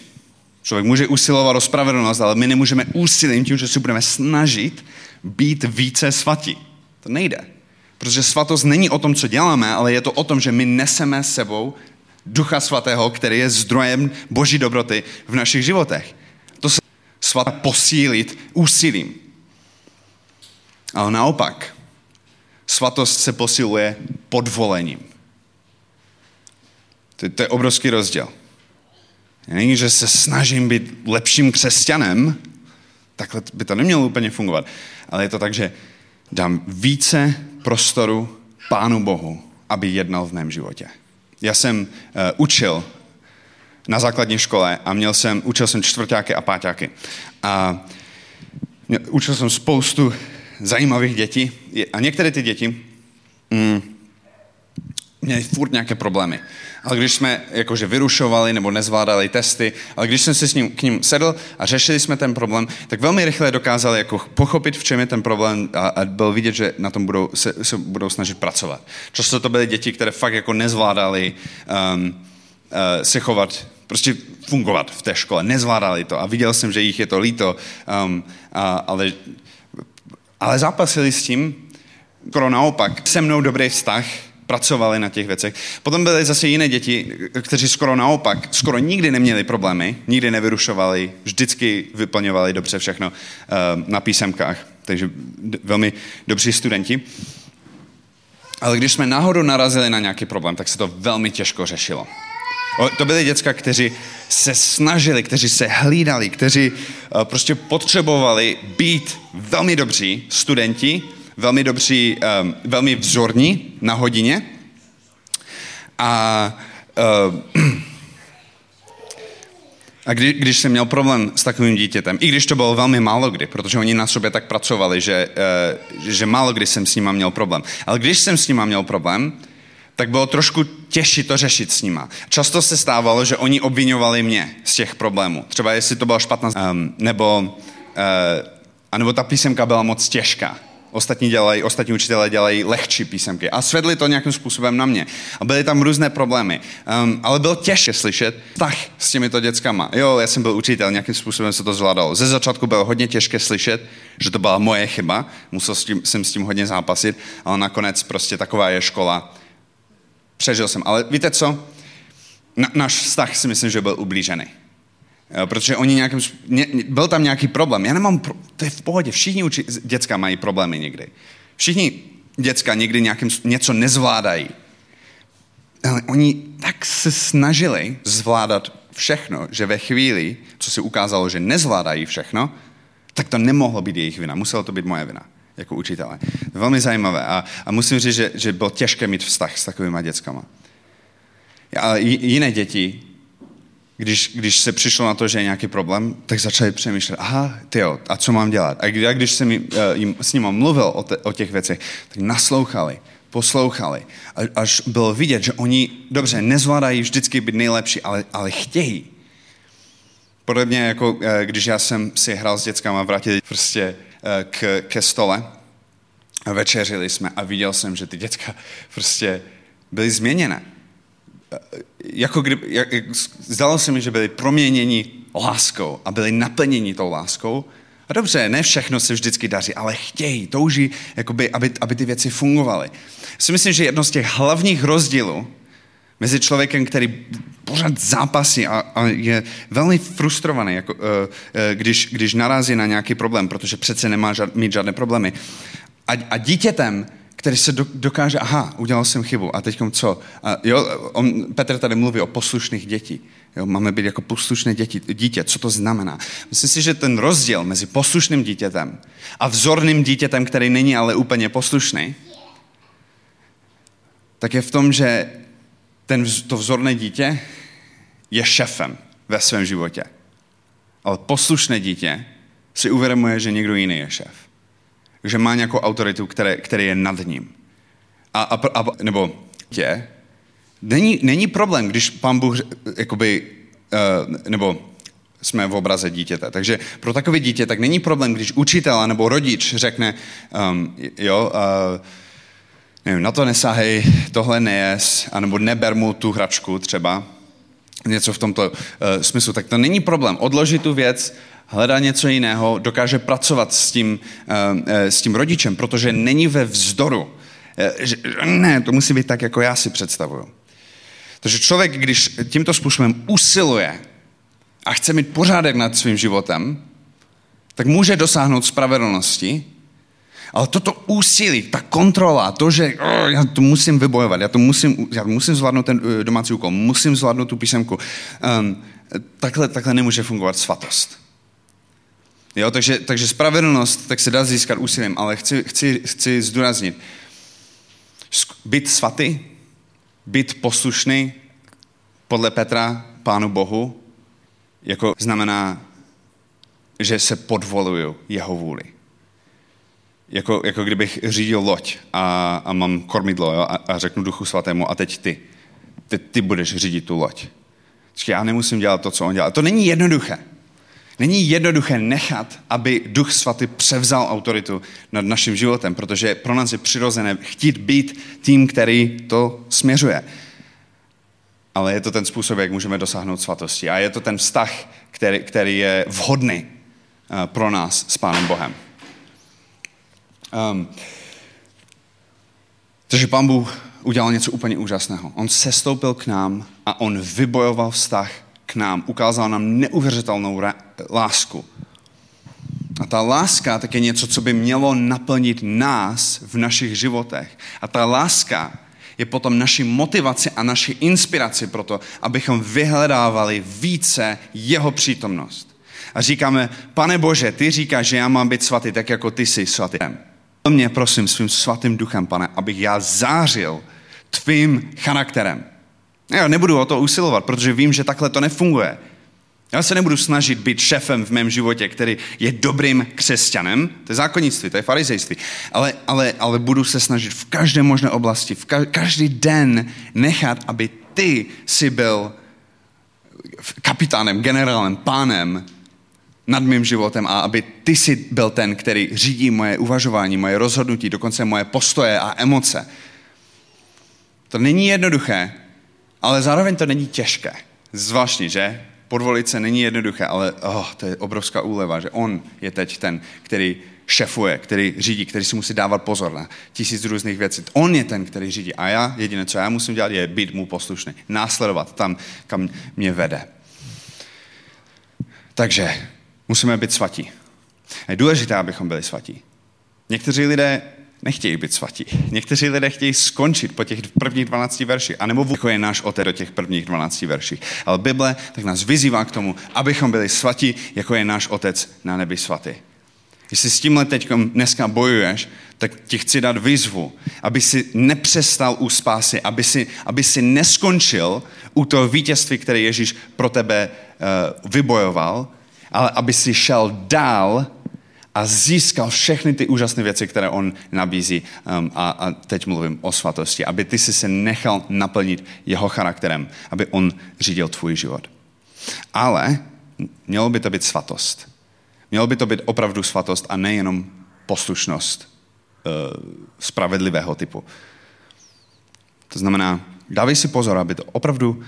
[SPEAKER 1] Člověk může usilovat o spravedlnost, ale my nemůžeme úsilím tím, že si budeme snažit být více svatí. To nejde. Protože svatost není o tom, co děláme, ale je to o tom, že my neseme sebou Ducha Svatého, který je zdrojem Boží dobroty v našich životech. To se svatá posílit úsilím. Ale naopak, svatost se posiluje podvolením. To, to je obrovský rozdíl. Není, že se snažím být lepším křesťanem, takhle by to nemělo úplně fungovat. Ale je to tak, že dám více prostoru Pánu Bohu, aby jednal v mém životě. Já jsem uh, učil na základní škole a měl jsem, učil jsem čtvrtáky a páťáky. A měl, učil jsem spoustu zajímavých dětí a některé ty děti mm, měli furt nějaké problémy ale když jsme jakože vyrušovali nebo nezvládali testy, ale když jsem se s ním, k ním sedl a řešili jsme ten problém, tak velmi rychle dokázali jako pochopit, v čem je ten problém a, a byl vidět, že na tom budou, se, se budou snažit pracovat. Často to byly děti, které fakt jako nezvládali um, uh, se chovat, prostě fungovat v té škole, nezvládali to a viděl jsem, že jich je to líto, um, a, ale, ale zápasili s tím, skoro naopak, se mnou dobrý vztah, pracovali na těch věcech. Potom byly zase jiné děti, kteří skoro naopak, skoro nikdy neměli problémy, nikdy nevyrušovali, vždycky vyplňovali dobře všechno eh, na písemkách, takže velmi dobří studenti. Ale když jsme náhodou narazili na nějaký problém, tak se to velmi těžko řešilo. To byly děcka, kteří se snažili, kteří se hlídali, kteří uh, prostě potřebovali být velmi dobří studenti, velmi dobří, um, velmi vzorní na hodině. A uh, a kdy, když jsem měl problém s takovým dítětem, i když to bylo velmi málo kdy, protože oni na sobě tak pracovali, že, uh, že málo kdy jsem s nima měl problém. Ale když jsem s nima měl problém, tak bylo trošku těžší to řešit s nima. Často se stávalo, že oni obvinovali mě z těch problémů. Třeba jestli to byla špatná, um, nebo, uh, anebo ta písemka byla moc těžká. Ostatní, dělají, ostatní učitelé dělají lehčí písemky. A svedli to nějakým způsobem na mě. A byly tam různé problémy. Um, ale bylo těžké slyšet tak s těmito dětskama. Jo, já jsem byl učitel, nějakým způsobem se to zvládalo. Ze začátku bylo hodně těžké slyšet, že to byla moje chyba. Musel s tím, jsem s tím hodně zápasit, ale nakonec prostě taková je škola. Přežil jsem. Ale víte co? Na, náš vztah si myslím, že byl ublížený. Protože oni nějakým, ně, byl tam nějaký problém. Já nemám, pro, to je v pohodě, všichni uči, děcka mají problémy někdy. Všichni děcka někdy nějakým, něco nezvládají. Ale oni tak se snažili zvládat všechno, že ve chvíli, co se ukázalo, že nezvládají všechno, tak to nemohlo být jejich vina. Muselo to být moje vina jako učitele. Velmi zajímavé. A, a musím říct, že, že bylo těžké mít vztah s takovými dětskama. Ale jiné děti když, když se přišlo na to, že je nějaký problém, tak začali přemýšlet, aha, tyjo, a co mám dělat? A já, když jsem jim, eh, jim, s nimi mluvil o, te, o těch věcech, tak naslouchali, poslouchali. Až bylo vidět, že oni, dobře, nezvládají vždycky být nejlepší, ale, ale chtějí. Podobně jako eh, když já jsem si hrál s dětskama, vrátil prostě eh, k, ke stole večeřili jsme a viděl jsem, že ty děcka prostě byly změněné jako kdyby, jak, zdalo se mi, že byli proměněni láskou a byli naplněni tou láskou. A dobře, ne všechno se vždycky daří, ale chtějí, touží, jakoby, aby, aby ty věci fungovaly. Si myslím, že jedno z těch hlavních rozdílů mezi člověkem, který pořád zápasí a, a je velmi frustrovaný, jako, uh, uh, když, když narazí na nějaký problém, protože přece nemá žad, mít žádné problémy. A, a dítětem, který se dokáže, aha, udělal jsem chybu a teď co? A jo, on, Petr tady mluví o poslušných dětí. Jo, máme být jako poslušné děti, dítě. Co to znamená? Myslím si, že ten rozdíl mezi poslušným dítětem a vzorným dítětem, který není ale úplně poslušný, tak je v tom, že ten, to vzorné dítě je šefem ve svém životě. Ale poslušné dítě si uvědomuje, že někdo jiný je šéf že má nějakou autoritu, které, který je nad ním. A, a, a nebo tě, není, není problém, když pán Bůh, jakoby, uh, nebo jsme v obraze dítěte. Takže pro takové dítě tak není problém, když učitel nebo rodič řekne, um, jo, uh, nevím, na to nesáhej, tohle nejes, anebo neber mu tu hračku třeba, něco v tomto uh, smyslu, tak to není problém. Odložit tu věc, hledá něco jiného, dokáže pracovat s tím, eh, eh, s tím rodičem, protože není ve vzdoru. Eh, ne, to musí být tak, jako já si představuju. Takže člověk, když tímto způsobem usiluje a chce mít pořádek nad svým životem, tak může dosáhnout spravedlnosti, ale toto úsilí, ta kontrola, to, že oh, já to musím vybojovat, já to musím, já musím zvládnout ten domácí úkol, musím zvládnout tu písemku, um, takhle, takhle nemůže fungovat svatost. Jo, takže, takže spravedlnost tak se dá získat úsilím, ale chci, chci, chci zdůraznit. Být svatý, být poslušný podle Petra Pánu Bohu, jako znamená, že se podvoluju jeho vůli. Jako, jako kdybych řídil loď a, a mám kormidlo jo, a, a řeknu Duchu Svatému a teď ty. Teď ty budeš řídit tu loď. Já nemusím dělat to, co on dělá. To není jednoduché. Není jednoduché nechat, aby Duch Svatý převzal autoritu nad naším životem, protože pro nás je přirozené chtít být tím, který to směřuje. Ale je to ten způsob, jak můžeme dosáhnout svatosti. A je to ten vztah, který, který je vhodný eh, pro nás s Pánem Bohem. Um, takže Pán Bůh udělal něco úplně úžasného. On sestoupil k nám a on vybojoval vztah k nám, ukázal nám neuvěřitelnou lásku. A ta láska tak je něco, co by mělo naplnit nás v našich životech. A ta láska je potom naší motivaci a naší inspiraci pro to, abychom vyhledávali více jeho přítomnost. A říkáme, pane Bože, ty říkáš, že já mám být svatý, tak jako ty jsi svatý. Mě prosím svým svatým duchem, pane, abych já zářil tvým charakterem. Já nebudu o to usilovat, protože vím, že takhle to nefunguje. Já se nebudu snažit být šefem v mém životě, který je dobrým křesťanem, to je zákonnictví, to je farizejství, ale, ale, ale budu se snažit v každé možné oblasti, v každý den nechat, aby ty si byl kapitánem, generálem, pánem nad mým životem a aby ty si byl ten, který řídí moje uvažování, moje rozhodnutí, dokonce moje postoje a emoce. To není jednoduché, ale zároveň to není těžké. Zvláštní, že? Podvolit se není jednoduché, ale oh, to je obrovská úleva, že on je teď ten, který šefuje, který řídí, který si musí dávat pozor na tisíc různých věcí. On je ten, který řídí. A já, jediné, co já musím dělat, je být mu poslušný. Následovat tam, kam mě vede. Takže musíme být svatí. Je důležité, abychom byli svatí. Někteří lidé nechtějí být svatí. Někteří lidé chtějí skončit po těch prvních 12 verších, anebo jako je náš otec do těch prvních 12 verších. Ale Bible tak nás vyzývá k tomu, abychom byli svatí, jako je náš otec na nebi svatý. Jestli s tímhle teď dneska bojuješ, tak ti chci dát výzvu, aby si nepřestal u spásy, aby si, aby si neskončil u toho vítězství, které Ježíš pro tebe uh, vybojoval, ale aby si šel dál a získal všechny ty úžasné věci, které on nabízí. Um, a, a teď mluvím o svatosti. Aby ty si se nechal naplnit jeho charakterem, aby on řídil tvůj život. Ale mělo by to být svatost. Mělo by to být opravdu svatost a nejenom poslušnost uh, spravedlivého typu. To znamená, dávej si pozor, aby to opravdu uh,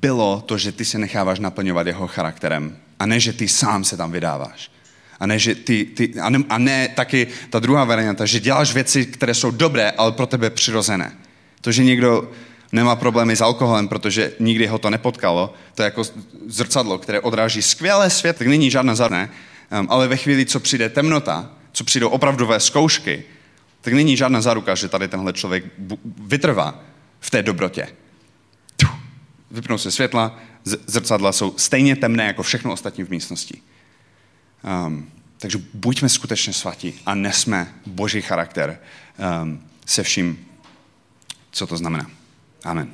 [SPEAKER 1] bylo to, že ty se necháváš naplňovat jeho charakterem a ne, že ty sám se tam vydáváš. A ne, že ty, ty, a, ne, a ne taky ta druhá varianta, že děláš věci, které jsou dobré, ale pro tebe přirozené. To, že někdo nemá problémy s alkoholem, protože nikdy ho to nepotkalo, to je jako zrcadlo, které odráží skvělé svět, tak není žádná zadné, um, ale ve chvíli, co přijde temnota, co přijdou opravdové zkoušky, tak není žádná záruka, že tady tenhle člověk vytrvá v té dobrotě. Vypnou se světla, zrcadla jsou stejně temné jako všechno ostatní v místnosti. Um, takže buďme skutečně svatí a nesme boží charakter um, se vším, co to znamená. Amen.